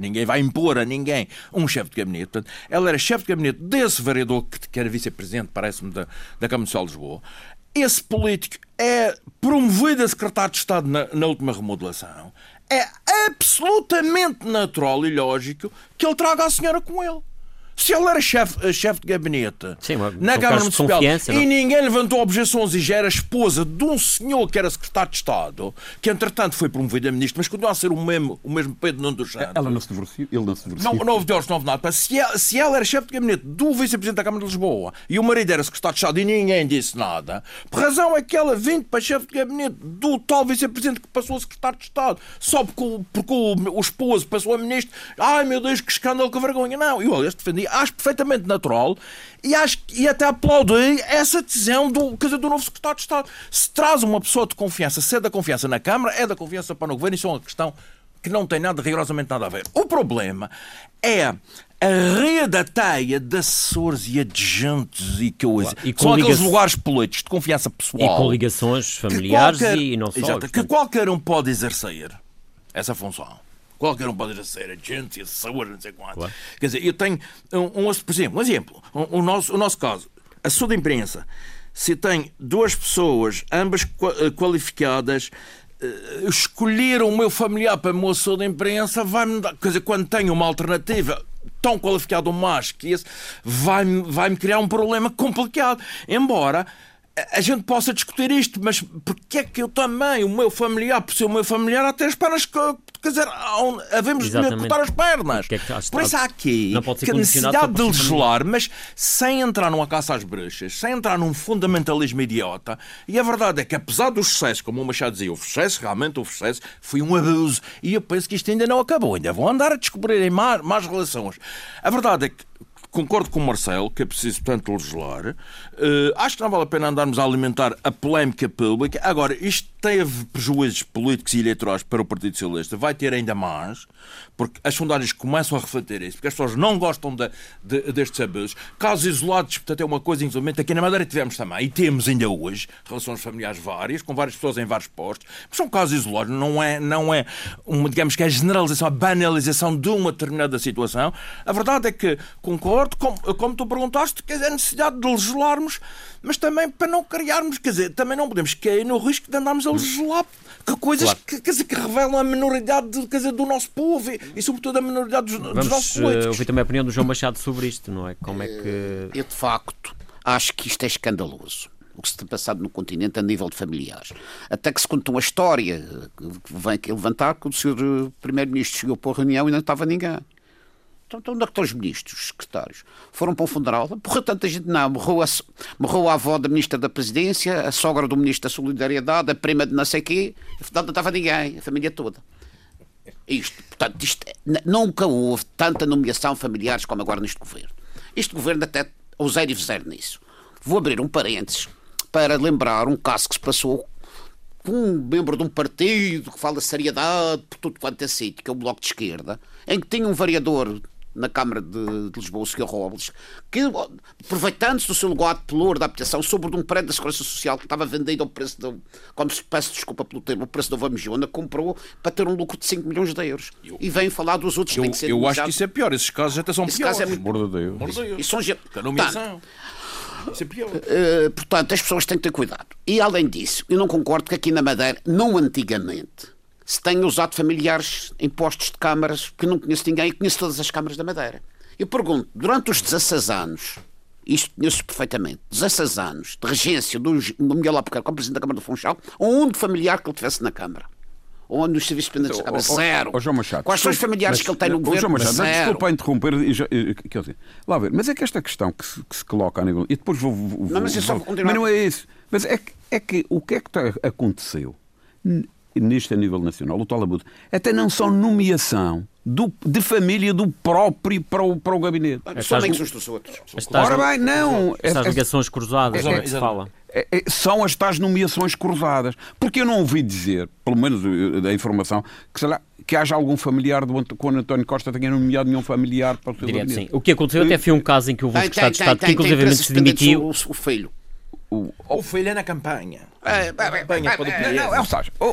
Ninguém vai impor a ninguém um chefe de gabinete. Portanto, ela era chefe de gabinete desse vereador que, que era vice-presidente, parece-me, da, da Câmara Municipal de Lisboa. Esse político é promovido a secretário de Estado na, na última remodelação é absolutamente natural e lógico que ele traga a senhora com ele. Se ele era chefe chef de gabinete Sim, na Câmara Municipal e ninguém levantou objeções e já era esposa de um senhor que era secretário de Estado, que entretanto foi promovido a ministro, mas continua a ser o mesmo, o mesmo Pedro Nuno dos Santos. Ela não se divorciou, ele não se divorciou. Não, não houve divorcio, não houve nada. Se ela, se ela era chefe de gabinete do vice-presidente da Câmara de Lisboa e o marido era secretário de Estado e ninguém disse nada, por razão é que ela vindo para chefe de gabinete do tal vice-presidente que passou a secretário de Estado, só porque, porque o, o esposo passou a ministro, ai meu Deus, que escândalo, que vergonha. Não, eu aliás defendi acho perfeitamente natural e, acho, e até aplaudi essa decisão do, quer dizer, do novo secretário de Estado. Se traz uma pessoa de confiança, se é da confiança na Câmara, é da confiança para o governo, isso é uma questão que não tem nada, rigorosamente nada a ver. O problema é a rede da teia de assessores e adjuntos e coisas. Claro. E São aqueles lugares políticos de confiança pessoal. E com ligações familiares qualquer, e não só. Exato, que qualquer um pode exercer essa função. Qualquer um pode ser agente, assessor, não sei quanto. Claro. Quer dizer, eu tenho, um, um, por exemplo, um exemplo, o, um, nosso, o nosso caso, a sua imprensa, se tem duas pessoas, ambas eh, qualificadas, uh, escolheram o meu familiar para o assessor de imprensa, vai-me dar, quer dizer, quando tenho uma alternativa tão qualificada ou mais que esse, vai-me vai criar um problema complicado. Embora a gente possa discutir isto, mas porque é que eu também, o meu familiar, por ser o meu familiar, até as pernas, quer dizer, havemos de cortar as pernas. É por isso há aqui que a necessidade de legislar, mas sem entrar numa caça às bruxas, sem entrar num fundamentalismo idiota. E a verdade é que, apesar do sucesso, como o Machado dizia, o sucesso, realmente o sucesso, foi um abuso. E eu penso que isto ainda não acabou, ainda vão andar a descobrirem mais, mais relações. A verdade é que concordo com o Marcelo que é preciso, portanto, legislar. Uh, acho que não vale a pena andarmos a alimentar a polémica pública. Agora, isto teve prejuízos políticos e eleitorais para o Partido Socialista, vai ter ainda mais, porque as sondagens começam a refletir isso, porque as pessoas não gostam de, de, destes abusos. Casos isolados, portanto, é uma coisa, infelizmente, aqui na Madeira tivemos também, e temos ainda hoje, relações familiares várias, com várias pessoas em vários postos, mas são casos isolados, não é, não é uma, digamos que é a generalização, a banalização de uma determinada situação. A verdade é que concordo, como, como tu perguntaste, que é a necessidade de legislarmos mas também para não criarmos, quer dizer, também não podemos cair no risco de andarmos a legislar que coisas claro. que, quer dizer, que revelam a minoridade quer dizer, do nosso povo e, e sobretudo a minoridade dos, Vamos, dos nossos políticos. Uh, ouvir também a opinião do João Machado sobre isto, não é? Como é que. Eu, de facto, acho que isto é escandaloso o que se tem passado no continente a nível de familiares. Até que se contou uma história que vem aqui levantar que o Sr. Primeiro-Ministro chegou para a reunião e não estava ninguém. Então, onde é que estão os ministros, os secretários? Foram para um funeral? Porra, tanta gente não. Morreu a, morreu a avó da ministra da Presidência, a sogra do ministro da Solidariedade, a prima de não sei quê. Afinal, não estava ninguém, a família toda. Isto, portanto, isto, nunca houve tanta nomeação familiares como agora neste governo. Este governo até ousei dizer nisso. Vou abrir um parênteses para lembrar um caso que se passou com um membro de um partido que fala seriedade por tudo quanto é sítio, que é o Bloco de Esquerda, em que tinha um vereador na Câmara de, de Lisboa, o Sr. Robles, que, aproveitando-se do seu lugar de pelour da habitação sobre um prédio da Segurança Social que estava vendido ao preço, de, como se peço desculpa pelo termo, o preço da Vamejona, comprou para ter um lucro de 5 milhões de euros. Eu, e vem falar dos outros eu, que têm que ser Eu acho que isso é pior, esses casos até são Esse piores. caso é muito- de Deus. Isso nomeação. Isso é pior. Uh, portanto, as pessoas têm que ter cuidado. E além disso, eu não concordo que aqui na Madeira, não antigamente, se tenha usado familiares em postos de câmaras, que não conheço ninguém e conheço todas as câmaras da Madeira. Eu pergunto, durante os 16 anos, isto conheço perfeitamente, 16 anos de regência do, Miguel Albuquerque como Presidente da Câmara do Funchal, ou um único familiar que ele tivesse na Câmara. Ou dos serviços dependentes da Câmara, Ó, ó, zero. ó, João Machado, Quais são os familiares mas- que ele tem no governo? João Machado, zero. desculpa interromper. já- Quer dizer, lá ver, mas é que esta questão que se, que se coloca a nível. E depois vou. vou- Não, mas vou- vou continuar. Mas não é isso. Mas é que, é que o que é que aconteceu n- neste a nível nacional, o tal abuso, até não só nomeação do, de família do próprio para o, para o gabinete. São amigos uns dos outros. Estas, Ora bem, não. estas É- é- ligações cruzadas, não é que se fala. é- é- são as tais nomeações cruzadas. Porque eu não ouvi dizer, pelo menos eh, da informação, que, sei lá, que haja algum familiar do quando António Costa tenha nomeado nenhum familiar para o seu Direto, sim. gabinete. O que aconteceu até foi um caso em que Tem, secretário de Estado tem, que empresas se demitiu. o, o filho. O- Ou filha na campanha. É, bem, bem, Campanha bem, para o bem, Não, é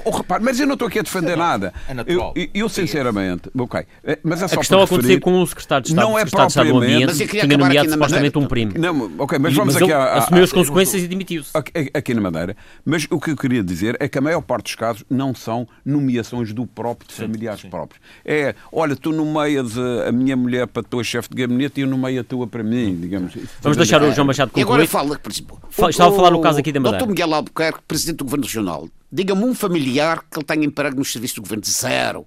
o repare, mas eu não estou aqui a defender nada. é natural. Eu, eu, sinceramente, ok, eh, mas é só A questão para a acontecer com o secretário de Estado, Não é secretário de Estado do propriamente- Ambiente, Mas eu que queria tinha nomeado supostamente um primo. Não, ok, mas vamos mas aqui ele à- assumiu as consequências e demitiu-se. Aqui, na Madeira. Mas o que eu queria dizer é que a maior parte dos casos não são nomeações do próprio, de familiares próprios. É, olha, tu nomeias a, a minha mulher para tua chefe de gabinete e eu nomeio a tua para mim, digamos. Vamos deixar o João Machado E agora concluir. fala, por exemplo. Fa- o- estava a falar no caso aqui da Madeira. Dr. Miguel Albuquerque, presidente do Governo Regional, diga-me um familiar que ele tenha emprego nos serviços do governo. Zero.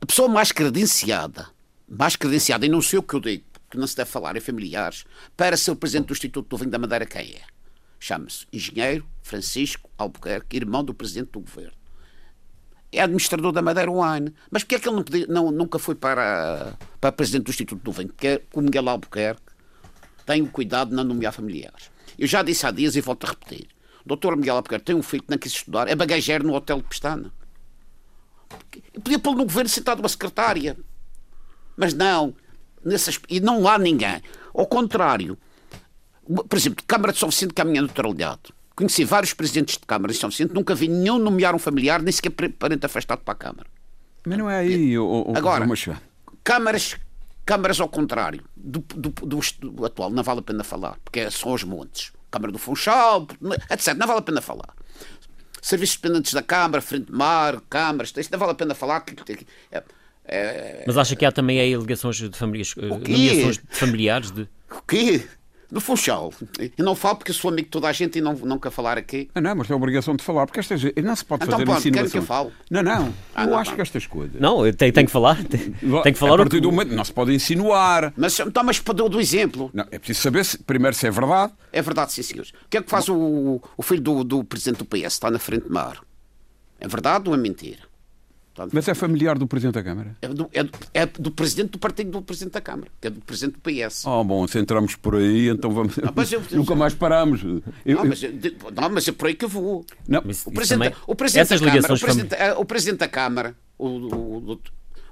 A pessoa mais credenciada, mais credenciada, e não sei o que eu digo, porque não se deve falar em familiares, para ser o presidente do Instituto do Vinho da Madeira, quem é? Chama-se Engenheiro Francisco Albuquerque, irmão do presidente do governo. É administrador da Madeira Wine. Mas porquê é que ele não podia- não- nunca foi para, para presidente do Instituto do Vinho? Porque o Miguel Albuquerque tem o cuidado de não nomear familiares. Eu já disse há dias e volto a repetir. O doutor Miguel Albuquerque tem um filho que não quis estudar, é bagageiro no hotel de Pestana. Podia pô-lo no governo sentado uma secretária. Mas não. Nessas, e não há ninguém. Ao contrário, por exemplo, Câmara de São Vicente caminha neutralidade. Conheci vários presidentes de Câmara de São Vicente, nunca vi nenhum nomear um familiar, nem sequer parente afastado para a Câmara. Mas não é aí, o, o, Agora, câmaras, câmaras ao contrário do, do, do, do atual, não vale a pena falar, porque são os montes. Câmara do Funchal, etc. Não vale a pena falar. Serviços dependentes da Câmara, Frente de Mar, câmaras, isto não vale a pena falar. é- é- Mas acha que há também aí ligações de famílias, eh, quê? nomeações de familiares de. o quê? Do Funchal. Eu não falo porque sou amigo de toda a gente e não, não quero falar aqui. Ah, não, mas tem a obrigação de falar, porque estas não se pode Então, fazer querem insinuações. que eu fale? Não, não. Ah, eu não, acho não. que estas coisas. Não, eu tenho, tenho que falar. Tenho, tenho que falar a partir que- do momento não se pode insinuar. Mas, então, mas para do exemplo. Não, é preciso saber se, primeiro se é verdade. É verdade, sim, senhores. O que é que faz o, o filho do, do presidente do PS? Está na Frente de Mar. É verdade ou é mentira? Portanto, Mas é familiar do Presidente da Câmara. É do, é, do, é do presidente do partido do presidente da Câmara, que é do presidente do PS. Oh, bom, se entramos por aí, então vamos. mas eu- [LAUGHS] Nunca mais paramos. Eu- não, mas, eu- não, mas é por aí que eu vou. não, Mas O presidente, também- o presidente essas da Câmara, o ligações presidente, eh, o presidente da Câmara, o, o,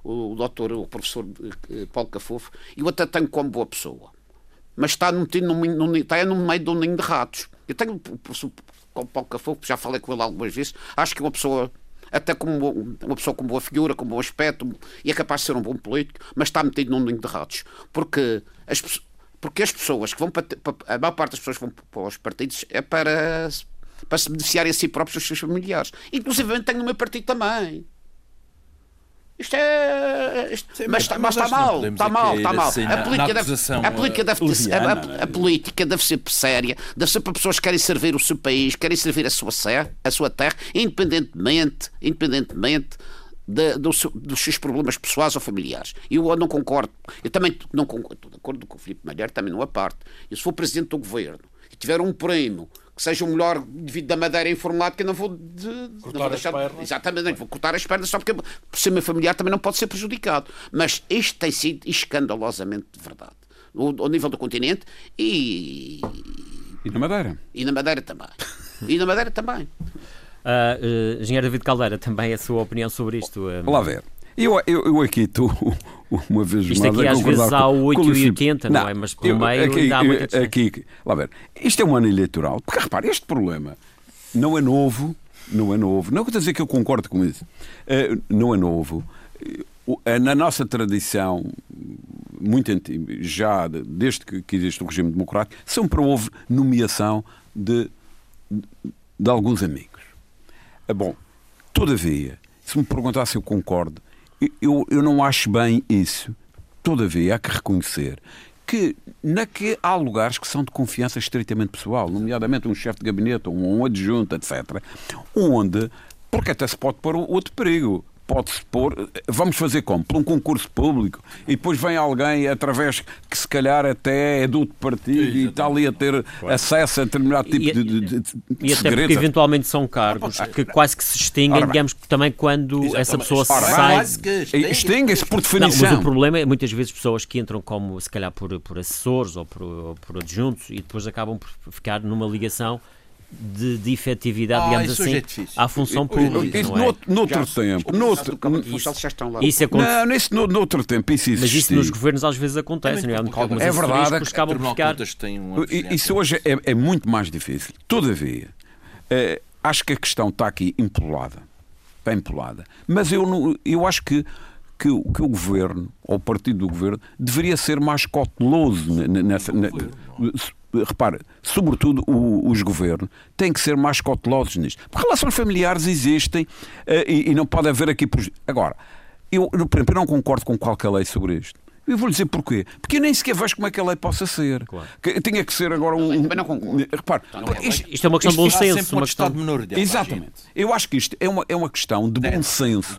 o, o doutor, o professor eh, Paulo Cafofo, eu até tenho como boa pessoa. Mas está, metido num, num, está no meio de um ninho de ratos. Eu tenho o professor Paulo Cafofo, já falei com ele algumas vezes, acho que é uma pessoa até como uma pessoa com boa figura, com bom aspecto, e é capaz de ser um bom político, mas está metido num ninho de ratos. Porque as, porque as pessoas que vão para- a maior parte das pessoas que vão para os partidos é para, para se beneficiarem a si próprios e aos seus familiares. Inclusive tenho no meu partido também. Isto é. isto- Sim, mas, está, mas está não mal, está mal, aqui está mal. assim A política, deve, a, política deve ter- a- é? a política deve ser séria, deve ser para pessoas que querem servir o seu país, querem servir a sua, sé- a sua terra, independentemente, independentemente de- do seu- dos seus problemas pessoais ou familiares. Eu não concordo. Eu também não concordo, estou de acordo com o Filipe Malheiro, também não a parte. Eu, se for presidente do governo e tiver um primo que seja o melhor devido da Madeira informática, eu não vou, de, não vou as deixar. pernas. Exatamente, não vou cortar as pernas só porque por ser meu familiar também não pode ser prejudicado. Mas isto tem sido escandalosamente verdade. Ao, ao nível do continente e, E na Madeira? e na Madeira também. E na Madeira também. Uh, uh, engenheiro David Caldeira, também a sua opinião sobre isto? Uh... Lá ver. Eu, eu, eu aqui estou uma vez Isto aqui às vezes há o 8 e 80, não, não é? Mas pelo eu, meio aqui, ainda há muita aqui, aqui, lá ver. Isto é um ano eleitoral. Porque repare, este problema não é novo, não é novo. Não quer dizer que eu concordo com isso. Uh, não é novo. Na nossa tradição, muito antiga, já desde que existe o regime democrático, sempre houve nomeação de, de alguns amigos. Uh, bom, todavia, se me perguntar se eu concordo, eu, eu não acho bem isso. Todavia, há que reconhecer que, na que há lugares que são de confiança estritamente pessoal, nomeadamente um chefe de gabinete, um, um adjunto, etc., onde, porque até se pode pôr outro perigo pode-se pôr, vamos fazer como? Por um concurso público e depois vem alguém através que se calhar até é do outro partido Exatamente. e está ali a ter claro. acesso a determinado tipo e, de, de, de, E até porque eventualmente são cargos que quase que se extinguem, Ora, digamos que também quando Exatamente. essa pessoa Ora, sai. Extinguem-se por definição. Não, mas o problema é muitas vezes pessoas que entram como se calhar por, por assessores ou por, ou por adjuntos e depois acabam por ficar numa ligação de, de efetividade, ah, digamos assim, é à função pública. Isso, não é? noutro já, tempo. Noutro, isso, já estão lá. Isso Não, nesse, no, noutro tempo isso existe. Mas isso nos governos às vezes acontece, é, não é? Algumas é verdade. Que acabam por ficar... Isso hoje é, é, muito mais difícil. Todavia, eh, acho que a questão está aqui empolada. Está empolada. Mas eu, eu acho que que, que, o governo, ou o partido do governo, deveria ser mais cauteloso nessa. Nessa, repare, sobretudo o, os governos, têm que ser mais cautelosos nisto. Porque relações familiares existem uh, e, e, não pode haver aqui. Agora, eu, eu não concordo com qualquer lei sobre isto. Eu vou lhe dizer porquê. Porque eu nem sequer vejo como é que a lei possa ser. Claro. Que, tinha que ser agora um. Também não concordo. Repare, isto, isto, é uma questão de bom senso. Uma questão de menor Exatamente. Eu acho que isto é uma, é uma questão de bom senso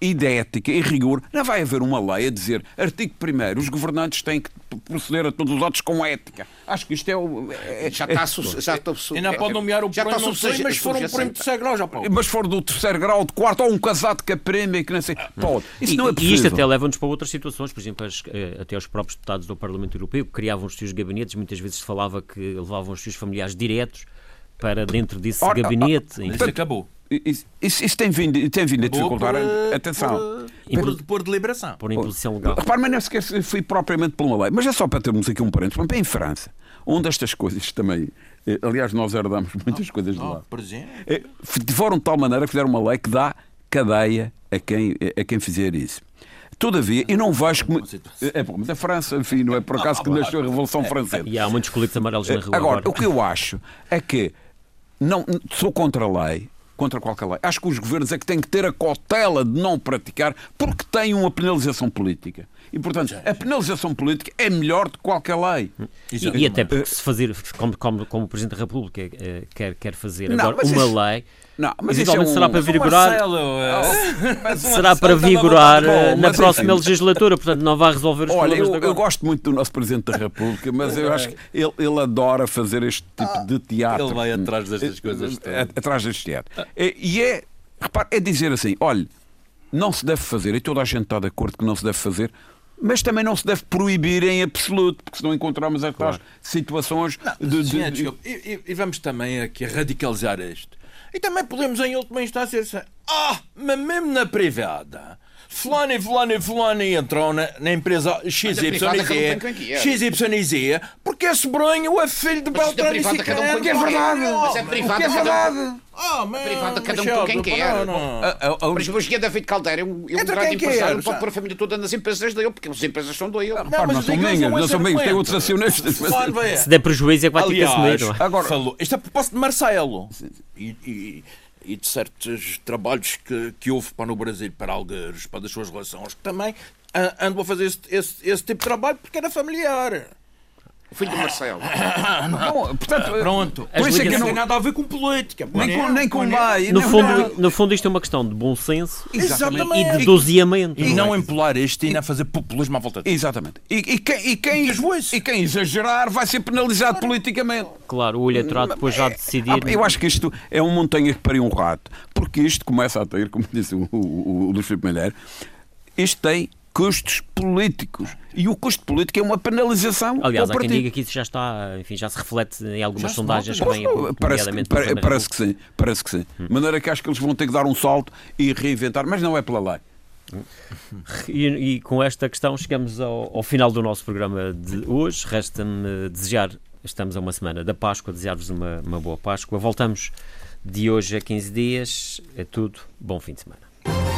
e de ética e rigor. Não vai haver uma lei a dizer, artigo 1, os governantes têm que proceder a todos os atos com ética. Acho que isto é o. É, já está. Já está e não pode nomear o já está não sei, mas foram um prêmio de terceiro grau, já pode. Mas for do terceiro grau, de quarto, ou um casado que a prêmio, que não sei. Pode. Isso e, não é possível. E isto até leva-nos para outras situações, por exemplo, eh, até os próprios deputados do Parlamento Europeu, que criavam os seus gabinetes, muitas vezes se falava que levavam os seus familiares diretos para dentro desse Ora, gabinete. Ah, isso acabou. Isso, isso, tem vindo, tem vindo a dificultar a atenção. Por, por, por deliberação. Por imposição legal. Repare, mas não sequer fui propriamente por uma lei. Mas é só para termos aqui um parênteses. Em França, onde estas coisas também. Eh, aliás, nós herdamos muitas coisas de lá. Por exemplo. Eh, foram de tal maneira que fizeram uma lei que dá cadeia a quem, a quem fizer isso. Todavia, eu não vejo como. É bom, mas a França, enfim, não é por acaso que nasceu a Revolução Francesa. E há muitos coletes amarelos na rua. Agora, agora, o que eu acho é que não, sou contra a lei, contra qualquer lei. Acho que os governos é que têm que ter a cautela de não praticar porque têm uma penalização política. E, portanto, a penalização política é melhor do que qualquer lei. E, e até porque se fazer, como, como, como o Presidente da República eh, quer, quer fazer não, agora uma isso... lei não, mas isso é um... será para vigorar. Marcelo, é... [LAUGHS] será para vigorar bom, na próxima legislatura, portanto não vai resolver os Olha, problemas eu, eu, gosto muito do nosso Presidente da República, mas eu acho que ele, ele adora fazer este tipo ah, de teatro. Ele vai atrás destas coisas. Atrás deste teatro. E é, repare, é dizer assim: olha, não se deve fazer, e toda a gente está de acordo que não se deve fazer, mas também não se deve proibir em absoluto, porque senão encontramos estas claro. situações não, de. Sim, de... E, e, vamos também aqui radicalizar isto. E também podemos, em última instância, dizer: Ah, mas mesmo na privada. Fulano e fulano e fulano entrou na, na empresa XYZ, XYZ, porque esse bronho é filho de Beltrano e Ciclano. Que é verdade. Mas é privado. Que é verdade. Ah, mas, privado cada um por quem quer. Mas o engenheiro David Caldeira é um, é um grande empresário, pode pôr a família toda nas empresas dele, porque as empresas são dele. Não, não são minhas, não são minhas, tem outros acionistas. Se der prejuízo é que vai ter que assumir. Agora, falou, isto é a proposta de Marcelo. E e de certos trabalhos que, que houve para no Brasil, para Algueiros, para das suas relações, que também andam a fazer esse, esse, esse tipo de trabalho porque era familiar. O filho do Marcelo. [COUGHS] Não, portanto, pronto. Por isso é que não tem nada a ver com política. Nem com, nem com lei. No fundo, no fundo, isto é uma questão de bom senso Exatamente. e de doseamento. E, não empolar este e não fazer populismo à volta disso. Exatamente. E, e, quem, e, quem, e quem exagerar vai ser penalizado politicamente. Claro, o eleitorado depois já decidir. Ah, eu acho que isto é um montanha que pariu um rato. Porque isto começa a ter, como disse o, o, o Luís Filipe Malheiro, isto tem custos políticos. E o custo político é uma penalização. Aliás, há quem diga que isso já está, enfim, já se reflete em algumas Já sondagens nota, também. Parece, que, parece, parece que sim, parece que sim. De maneira que acho que eles vão ter que dar um salto e reinventar, mas não é pela lei. E, e, com esta questão chegamos ao, ao, final do nosso programa de hoje. Resta-me desejar, estamos a uma semana da Páscoa, desejar-vos uma, uma boa Páscoa. Voltamos de hoje a 15 dias. É tudo. Bom fim de semana.